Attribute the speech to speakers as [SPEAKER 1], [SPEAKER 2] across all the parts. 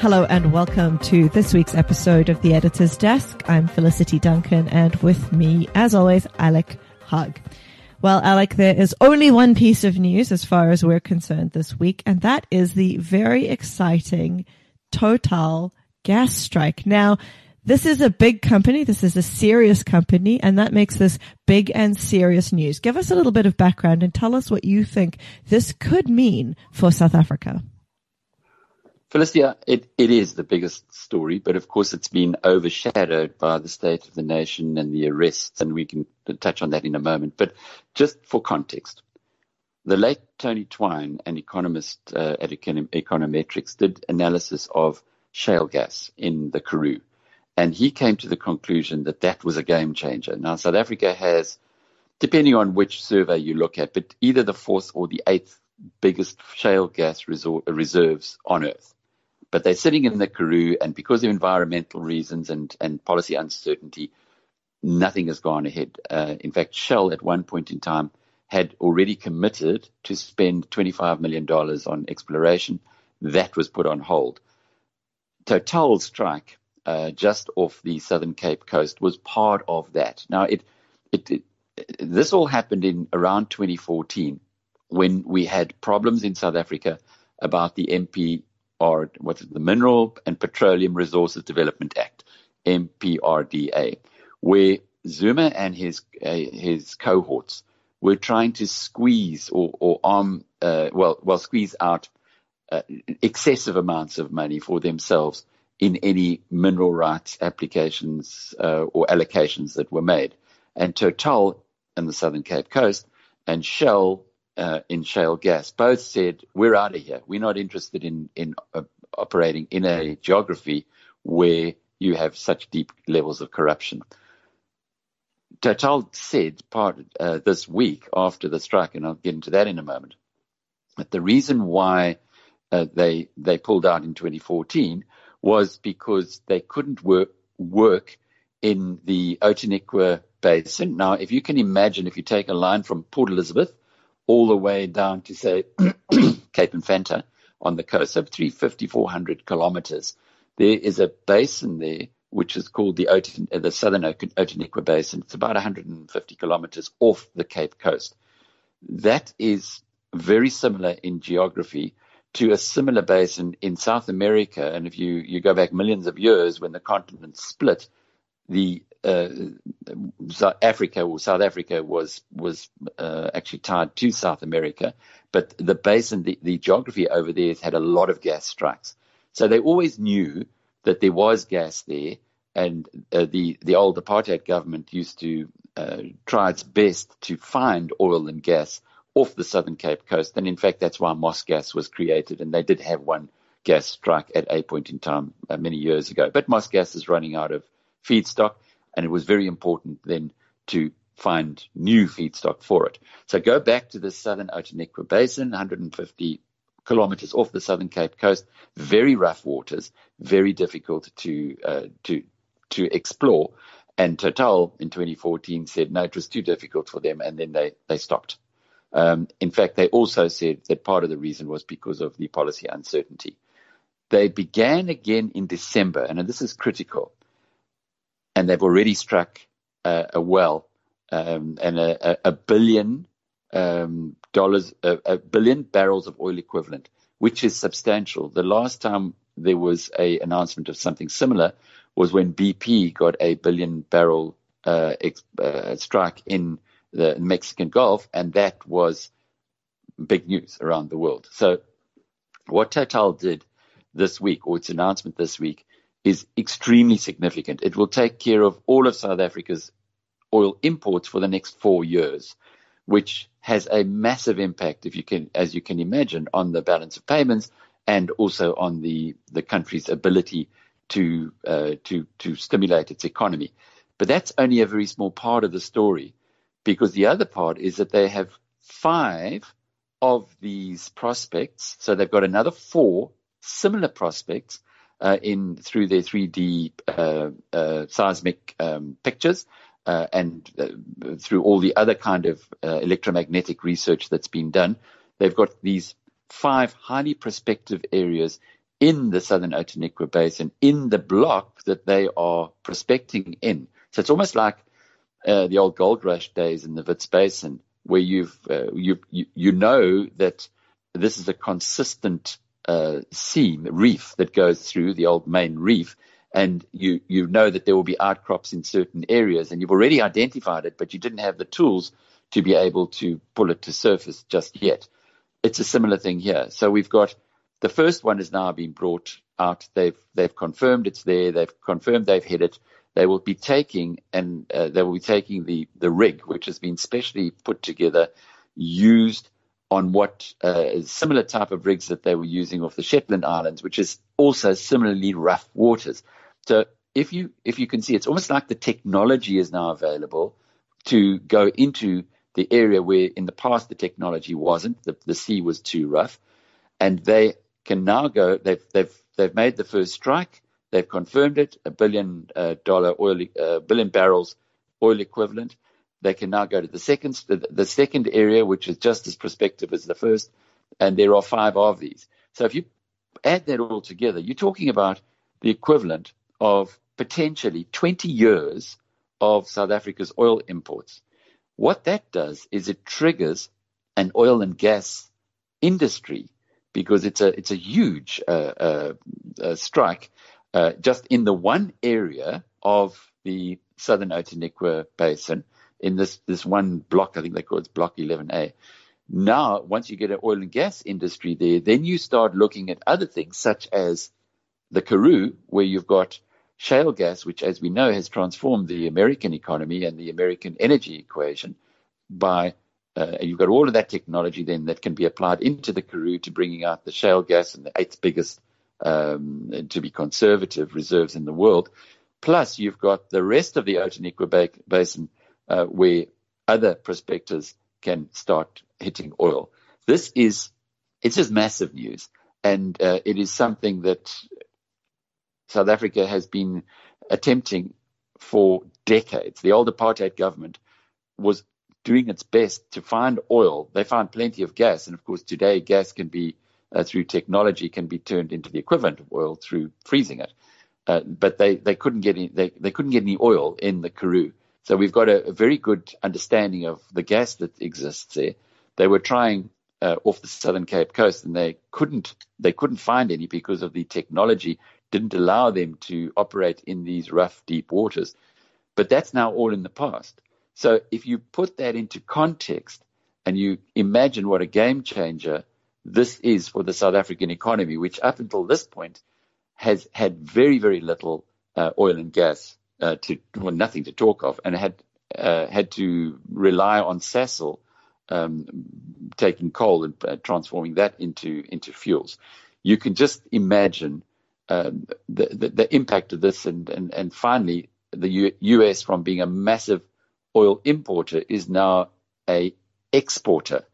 [SPEAKER 1] Hello and welcome to this week's episode of The Editor's Desk. I'm Felicity Duncan and with me, as always, Alec Hogg. Well, Alec, there is only one piece of news as far as we're concerned this week, and that is the very exciting Total gas strike. Now, this is a big company. This is a serious company, and that makes this big and serious news. Give us a little bit of background and tell us what you think this could mean for South Africa.
[SPEAKER 2] Felicia, it, it is the biggest story, but of course it's been overshadowed by the state of the nation and the arrests, and we can touch on that in a moment. But just for context, the late Tony Twine, an economist uh, at Econometrix, did analysis of shale gas in the Karoo, and he came to the conclusion that that was a game changer. Now, South Africa has, depending on which survey you look at, but either the fourth or the eighth biggest shale gas resor- reserves on Earth but they're sitting in the Karoo, and because of environmental reasons and, and policy uncertainty, nothing has gone ahead. Uh, in fact, Shell at one point in time had already committed to spend $25 million on exploration. That was put on hold. Total strike uh, just off the southern Cape coast was part of that. Now, it, it, it this all happened in around 2014 when we had problems in South Africa about the MP or what's it, the Mineral and Petroleum Resources Development Act, MPRDA, where Zuma and his uh, his cohorts were trying to squeeze or, or arm, uh, well, well, squeeze out uh, excessive amounts of money for themselves in any mineral rights applications uh, or allocations that were made. And Total in the Southern Cape Coast and Shell uh, in shale gas both said, we're out of here. We're not interested in, in uh, operating in a geography where you have such deep levels of corruption. Total said part uh, this week after the strike, and I'll get into that in a moment, that the reason why uh, they they pulled out in 2014 was because they couldn't work work in the Outeniqua Basin. Now, if you can imagine, if you take a line from Port Elizabeth all the way down to say Cape Infanta on the coast, so 350, 400 kilometers. There is a basin there which is called the, Oten, uh, the Southern Outeniqua Basin. It's about 150 kilometers off the Cape Coast. That is very similar in geography to a similar basin in South America. And if you, you go back millions of years when the continent split, the uh, Africa or South Africa was was uh, actually tied to South America, but the basin, the, the geography over there has had a lot of gas strikes. So they always knew that there was gas there, and uh, the the old apartheid government used to uh, try its best to find oil and gas off the southern Cape coast, and in fact that's why Mossgas was created, and they did have one gas strike at a point in time uh, many years ago. But Mossgas is running out of feedstock and it was very important then to find new feedstock for it. So go back to the southern Outeniqua Basin, 150 kilometers off the southern Cape Coast, very rough waters, very difficult to uh, to to explore. And Total in 2014 said no, it was too difficult for them, and then they they stopped. Um, in fact, they also said that part of the reason was because of the policy uncertainty. They began again in December, and this is critical and they've already struck uh, a well um, and a, a, billion um, dollars, a, a, billion barrels of oil equivalent, which is substantial. The last time there was a announcement of something similar was when BP got a billion barrel uh, ex, uh, strike in the Mexican Gulf, and that was big news around the world. So, what Total did this week, or its announcement this week, is extremely significant. It will take care of all of South Africa's oil imports for the next four years, which has a massive impact, if you can, as you can imagine, on the balance of payments and also on the, the country's ability to, uh, to, to stimulate its economy. But that's only a very small part of the story because the other part is that they have five of these prospects. So they've got another four similar prospects in through their 3D uh, uh, seismic um, pictures uh, and uh, through all the other kind of uh, electromagnetic research that's been done. They've got these five highly prospective areas in the southern Outeniqua Basin in the block that they are prospecting in. So it's almost like uh, the old gold rush days in the Wits Basin, where you've uh, you, you you know that this is a consistent uh, seam reef that goes through the old main reef, and you you know that there will be outcrops in certain areas, and you've already identified it, but you didn't have the tools to be able to pull it to surface just yet. It's a similar thing here. So we've got the first one has now been brought out. They've they've confirmed it's there. They've confirmed they've hit it. They will be taking and uh, they will be taking the the rig, which has been specially put together, used on what uh, similar type of rigs that they were using off the Shetland Islands, which is also similarly rough waters. So if you if you can see, it's almost like the technology is now available to go into the area where in the past the technology wasn't. The, the sea was too rough, and they can now go. They've they've they've made the first strike. They've confirmed it, a billion uh, dollar oil, uh, billion barrels oil equivalent. They can now go to the second the, second area, which is just as prospective as the first, and there are five of these. So if you add that all together, you're talking about the equivalent of potentially 20 years of South Africa's oil imports. What that does is it triggers an oil and gas industry because it's a it's a huge uh, uh, uh, strike uh, just in the one area of the southern Outeniqua Basin in this this one block. I think they call it Block 11A. Now, once you get an oil and gas industry there, then you start looking at other things such as the Karoo, where you've got shale gas, which, as we know, has transformed the American economy and the American energy equation by uh, you've got all of that technology then that can be applied into the Karoo to bringing out the shale gas and the eighth biggest, um, to be conservative, reserves in the world. Plus, you've got the rest of the Outeniqua Basin uh, where other prospectors can start hitting oil. This is it's just massive news, and uh, it is something that South Africa has been attempting for decades. The old apartheid government was doing its best to find oil. They found plenty of gas, and of course, today gas can be uh, through technology can be turned into the equivalent of oil through freezing it. Uh, but they, they couldn't get any, they, they couldn't get any oil in the Karoo. So we've got a, a, very good understanding of the gas that exists there. They were trying uh, off the southern Cape Coast, and they couldn't they couldn't find any because of the technology didn't allow them to operate in these rough, deep waters. But that's now all in the past. So if you put that into context and you imagine what a game changer this is for the South African economy, which up until this point has had very, very little uh, oil and gas uh, to, well, nothing to talk of, and had uh, had to rely on Sasol um, taking coal and uh, transforming that into into fuels. You can just imagine um, the, the, the impact of this, and and and finally the U- U.S. from being a massive oil importer is now a exporter.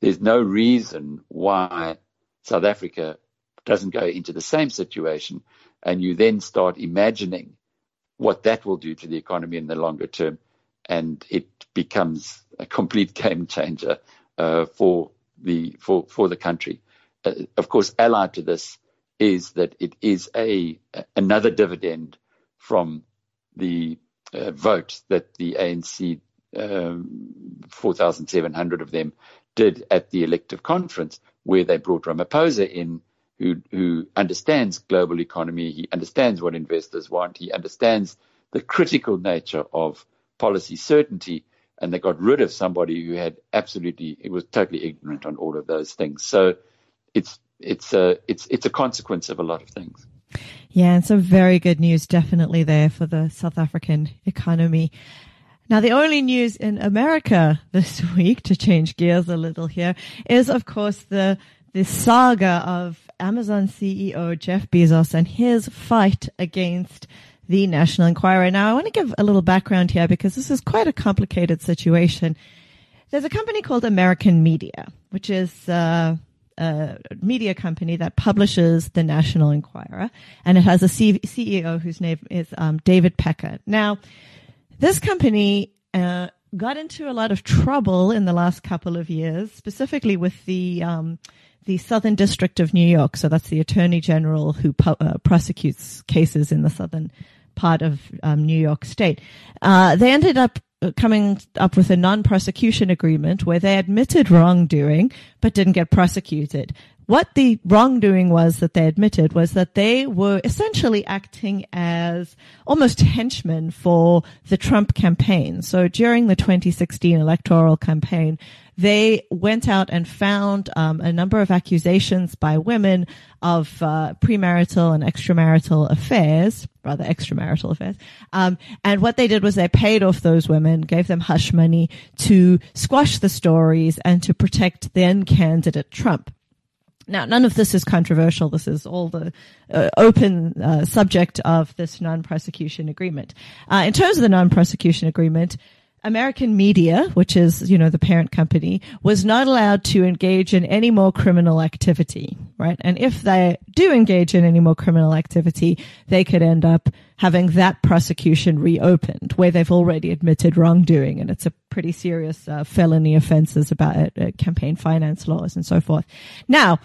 [SPEAKER 2] There's no reason why South Africa doesn't go into the same situation, and you then start imagining what that will do to the economy in the longer term, and it becomes a complete game changer uh, for the for for the country. Uh, of course, allied to this is that it is a another dividend from the uh, vote that the ANC, um, 4,700 of them, did at the elective conference, where they brought Ramaphosa in, who, who understands global economy, he understands what investors want, he understands the critical nature of policy certainty, and they got rid of somebody who had absolutely, it was totally ignorant on all of those things. So it's it's a it's it's a consequence of a lot of things.
[SPEAKER 1] Yeah, and some very good news definitely there for the South African economy. Now, the only news in America this week, to change gears a little here, is of course the the saga of Amazon CEO Jeff Bezos and his fight against the National Enquirer. Now, I want to give a little background here because this is quite a complicated situation. There's a company called American Media, which is uh, a media company that publishes the National Enquirer, and it has a C- CEO whose name is um, David Pecker. Now, this company uh, got into a lot of trouble in the last couple of years, specifically with the um, the Southern District of New York. So that's the Attorney General who uh, prosecutes cases in the southern part of um, New York State. Uh, they ended up coming up with a non-prosecution agreement where they admitted wrongdoing but didn't get prosecuted. What the wrongdoing was that they admitted was that they were essentially acting as almost henchmen for the Trump campaign. So during the 2016 electoral campaign, they went out and found um, a number of accusations by women of uh, premarital and extramarital affairs, rather extramarital affairs. Um, and what they did was they paid off those women, gave them hush money to squash the stories and to protect then candidate Trump. Now, none of this is controversial. This is all the uh, open uh, subject of this non-prosecution agreement. Uh, in terms of the non-prosecution agreement, American media, which is, you know, the parent company, was not allowed to engage in any more criminal activity, right? And if they do engage in any more criminal activity, they could end up having that prosecution reopened where they've already admitted wrongdoing and it's a pretty serious uh, felony offenses about uh, campaign finance laws and so forth. Now,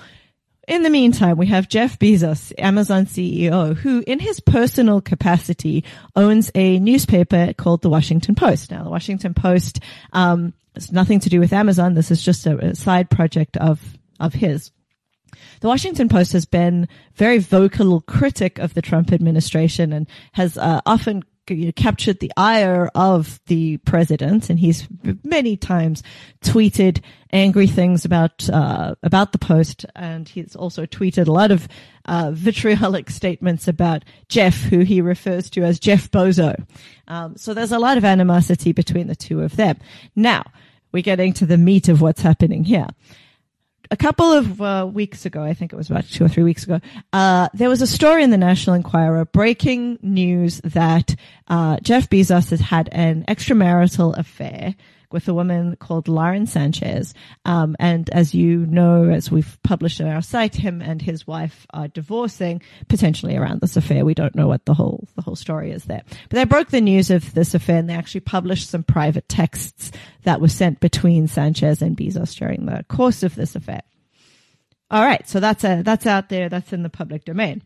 [SPEAKER 1] in the meantime, we have Jeff Bezos, Amazon CEO, who in his personal capacity owns a newspaper called the Washington Post. Now, the Washington Post, um, has nothing to do with Amazon. This is just a, a side project of, of his. The Washington Post has been very vocal critic of the Trump administration and has uh, often captured the ire of the president, and he's many times tweeted angry things about uh, about the post, and he's also tweeted a lot of uh, vitriolic statements about Jeff, who he refers to as Jeff Bozo. Um, so there's a lot of animosity between the two of them. Now we're getting to the meat of what's happening here a couple of uh, weeks ago, I think it was about two or three weeks ago, uh, there was a story in the National Enquirer breaking news that uh, Jeff Bezos has had an extramarital affair with a woman called Lauren Sanchez. Um, and as you know, as we've published on our site, him and his wife are divorcing potentially around this affair. We don't know what the whole the whole story is there. But they broke the news of this affair and they actually published some private texts that were sent between Sanchez and Bezos during the course of this affair. All right, so that's a that's out there. That's in the public domain.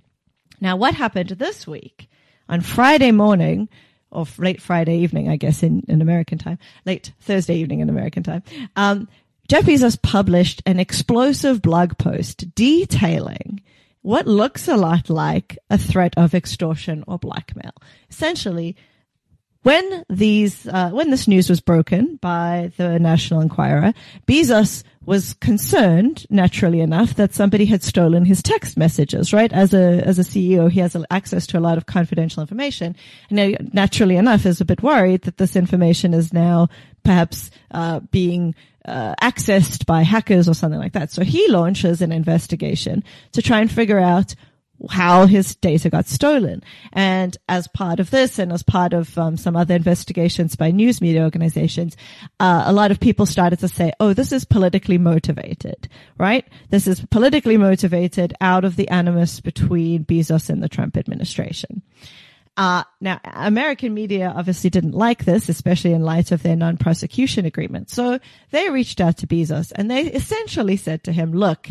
[SPEAKER 1] Now, what happened this week on Friday morning? Or late Friday evening, I guess, in, in American time, late Thursday evening in American time, um, Jeff Bezos published an explosive blog post detailing what looks a lot like a threat of extortion or blackmail. Essentially, when these, uh, when this news was broken by the National Enquirer, Bezos was concerned, naturally enough, that somebody had stolen his text messages, right? As a, as a CEO, he has access to a lot of confidential information. And naturally enough is a bit worried that this information is now perhaps, uh, being, uh, accessed by hackers or something like that. So he launches an investigation to try and figure out how his data got stolen. And as part of this and as part of um, some other investigations by news media organizations, uh, a lot of people started to say, oh, this is politically motivated, right? This is politically motivated out of the animus between Bezos and the Trump administration. Uh, now, American media obviously didn't like this, especially in light of their non-prosecution agreement. So they reached out to Bezos and they essentially said to him, look,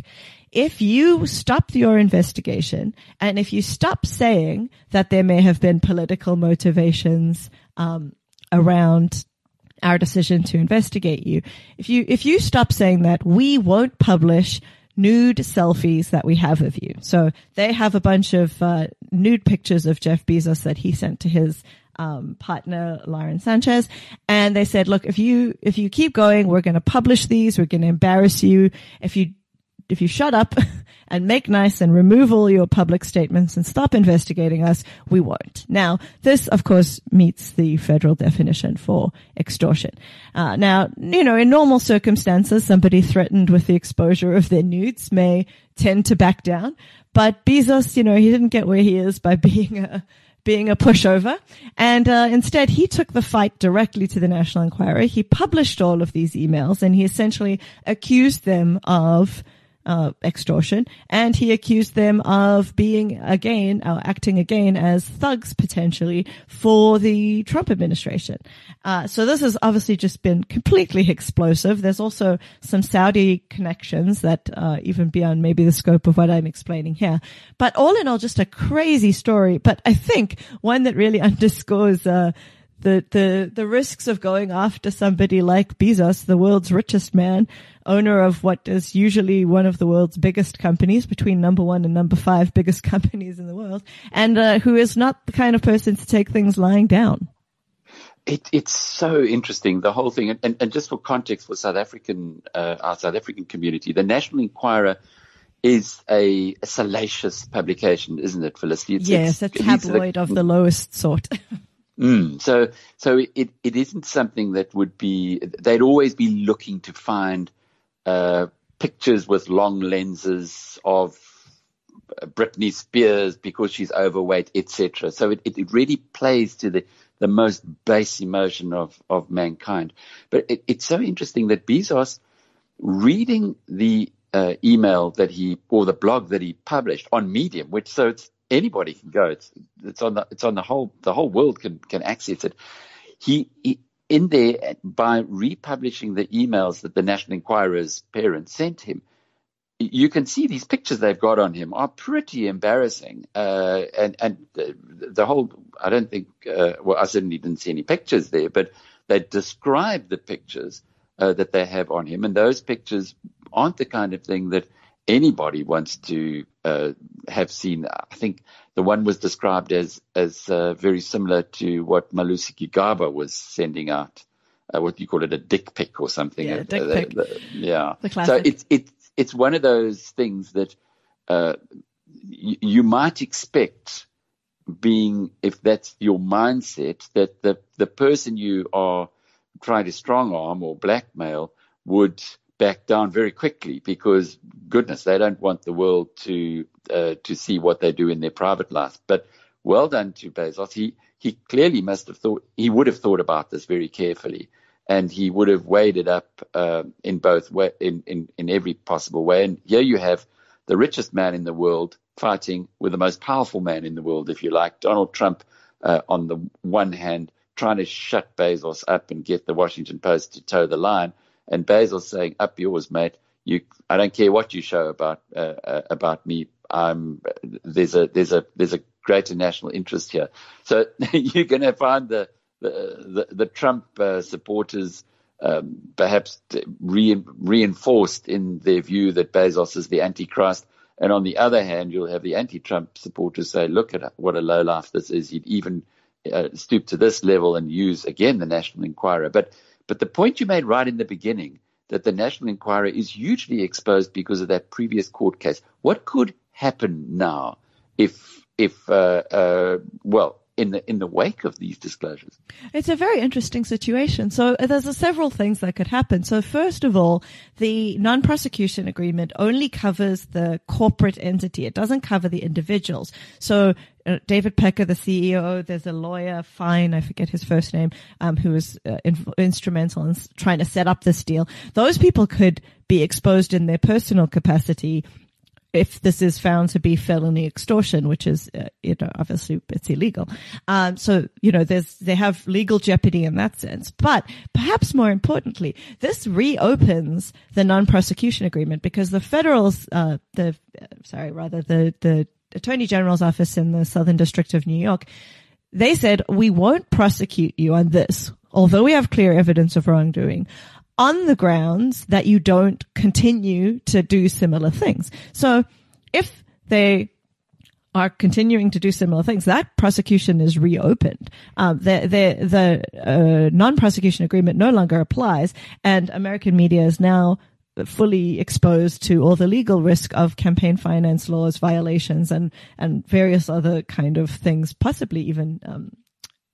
[SPEAKER 1] if you stop your investigation and if you stop saying that there may have been political motivations um, around our decision to investigate you, if you if you stop saying that, we won't publish nude selfies that we have of you. So they have a bunch of uh, nude pictures of Jeff Bezos that he sent to his um, partner Lauren Sanchez, and they said, "Look, if you if you keep going, we're going to publish these. We're going to embarrass you. If you if you shut up and make nice and remove all your public statements and stop investigating us, we won't. Now, this, of course, meets the federal definition for extortion. Uh, now, you know, in normal circumstances, somebody threatened with the exposure of their nudes may tend to back down. But Bezos, you know, he didn't get where he is by being a being a pushover. And uh, instead, he took the fight directly to the National Enquirer. He published all of these emails and he essentially accused them of uh, extortion, and he accused them of being again, uh, acting again as thugs potentially for the Trump administration. Uh, so this has obviously just been completely explosive. There's also some Saudi connections that uh, even beyond maybe the scope of what I'm explaining here. But all in all, just a crazy story. But I think one that really underscores uh, the the the risks of going after somebody like Bezos, the world's richest man, owner of what is usually one of the world's biggest companies, between number one and number five biggest companies in the world, and uh, who is not the kind of person to take things lying down.
[SPEAKER 2] It, it's so interesting, the whole thing. And, and just for context for South African, uh, our South African community, the National Enquirer is a, a salacious publication, isn't it, Felicity?
[SPEAKER 1] It's, yes, it's, a tabloid of the lowest sort.
[SPEAKER 2] mm, so, so it, it isn't something that would be, they'd always be looking to find uh, pictures with long lenses of Britney Spears because she's overweight, etc. So it, it really plays to the, the most base emotion of, of mankind. But it, it's so interesting that Bezos, reading the uh, email that he or the blog that he published on Medium, which so it's anybody can go. It's it's on the it's on the whole the whole world can can access it. He, he in there by republishing the emails that the National Enquirer's parents sent him you can see these pictures they've got on him are pretty embarrassing. Uh, and and the, whole, I don't think, uh, well, I certainly didn't see any pictures there, but they describe the pictures uh, that they have on him. And those pictures aren't the kind of thing that anybody wants to uh, have seen. I think the one was described as, as uh, very similar to what Malusi Gigaba was sending out. Uh, what do you call it, a dick pic or something?
[SPEAKER 1] Yeah, dick pic.
[SPEAKER 2] yeah. So it's it's it's one of those things that uh, y- you might expect being if that's your mindset that the the person you are trying to strong arm or blackmail would back down very quickly because goodness they don't want the world to uh, to see what they do in their private life but well done to Bezos he he clearly must have thought he would have thought about this very carefully and he would have weighed it up uh, in both way, in, in, in every possible way. And here you have the richest man in the world fighting with the most powerful man in the world, if you like, Donald Trump uh, on the one hand, trying to shut Bezos up and get the Washington Post to toe the line, and Bezos saying, "Up yours, mate. You, I don't care what you show about uh, uh, about me. I'm there's a there's a there's a greater national interest here. So you're going to find the the, the, Trump uh, supporters um, perhaps re- reinforced in their view that Bezos is the Antichrist. And on the other hand, you'll have the anti-Trump supporters say, look at what a lowlife this is. He'd even uh, stoop to this level and use again the National Enquirer. But, but the point you made right in the beginning that the National Enquirer is hugely exposed because of that previous court case. What could happen now if, if, uh, uh, well, in the in the wake of these disclosures.
[SPEAKER 1] It's a very interesting situation. So uh, there's several things that could happen. So first of all, the non-prosecution agreement only covers the corporate entity. It doesn't cover the individuals. So uh, David Pecker, the CEO, there's a lawyer, Fine, I forget his first name, um, who was uh, in, instrumental in trying to set up this deal. Those people could be exposed in their personal capacity if this is found to be felony extortion, which is, uh, you know, obviously it's illegal. Um, so, you know, there's, they have legal jeopardy in that sense. But perhaps more importantly, this reopens the non-prosecution agreement because the federals, uh, the, sorry, rather the, the attorney general's office in the Southern District of New York, they said, we won't prosecute you on this, although we have clear evidence of wrongdoing on the grounds that you don't continue to do similar things. So if they are continuing to do similar things, that prosecution is reopened. Um, the the, the uh, non-prosecution agreement no longer applies, and American media is now fully exposed to all the legal risk of campaign finance laws violations and and various other kind of things, possibly even um,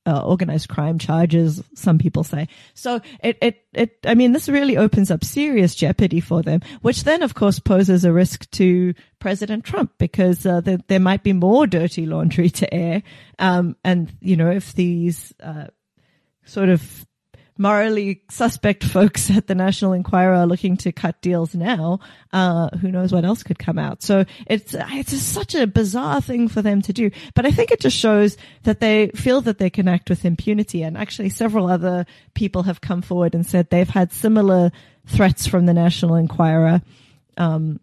[SPEAKER 1] uh, organized crime charges, some people say. So it, it, it, I mean, this really opens up serious jeopardy for them, which then, of course, poses a risk to President Trump because uh, there, there might be more dirty laundry to air. Um, and, you know, if these uh, sort of morally suspect folks at the National Enquirer are looking to cut deals now, uh, who knows what else could come out. So it's, it's such a bizarre thing for them to do. But I think it just shows that they feel that they can act with impunity. And actually several other people have come forward and said they've had similar threats from the National Enquirer. Um,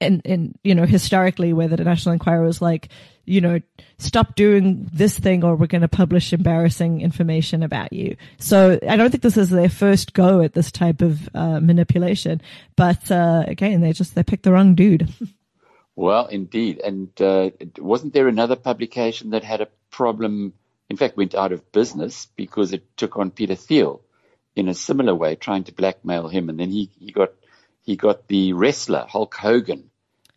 [SPEAKER 1] and, and, you know, historically where the National Enquirer was like, you know, stop doing this thing or we're going to publish embarrassing information about you. So I don't think this is their first go at this type of uh, manipulation. But uh, again, they just, they picked the wrong dude.
[SPEAKER 2] well, indeed. And uh, wasn't there another publication that had a problem, in fact, went out of business because it took on Peter Thiel in a similar way, trying to blackmail him. And then he, he got, he got the wrestler, Hulk Hogan,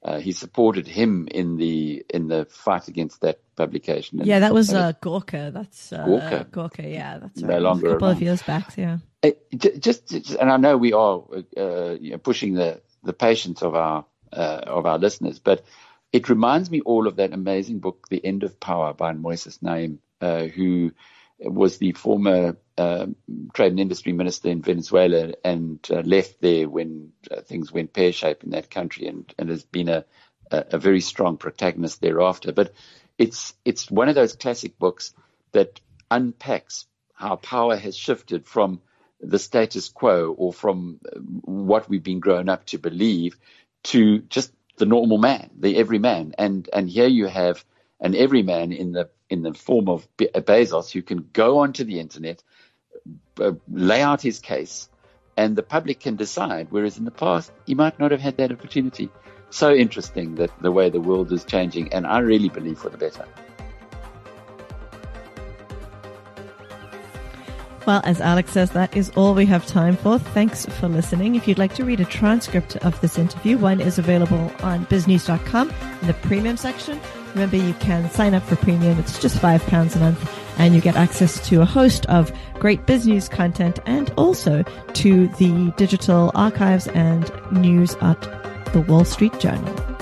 [SPEAKER 2] uh, he supported him in the in the fight against that publication.
[SPEAKER 1] And, yeah, that was uh, Gawker. That's uh, Gawker. Gawker. Yeah, that's right.
[SPEAKER 2] no longer
[SPEAKER 1] a couple
[SPEAKER 2] around.
[SPEAKER 1] of years back. Yeah.
[SPEAKER 2] It, just, just, and I know we are uh, you know, pushing the the patience of our uh, of our listeners, but it reminds me all of that amazing book, The End of Power by Moises Naim, uh, who was the former uh, trade and industry minister in Venezuela and uh, left there when uh, things went pear shaped in that country and, and has been a, a, a, very strong protagonist thereafter. But it's it's one of those classic books that unpacks how power has shifted from the status quo or from what we've been grown up to believe to just the normal man, the everyman. And and here you have an everyman in the in the form of Bezos who can go onto the internet, uh, lay out his case, and the public can decide. Whereas in the past, he might not have had that opportunity. So interesting that the way the world is changing, and I really believe for the better.
[SPEAKER 1] Well, as Alex says, that is all we have time for. Thanks for listening. If you'd like to read a transcript of this interview, one is available on biznews.com in the premium section. Remember, you can sign up for premium. It's just £5 a month and you get access to a host of great business content and also to the digital archives and news at the Wall Street Journal.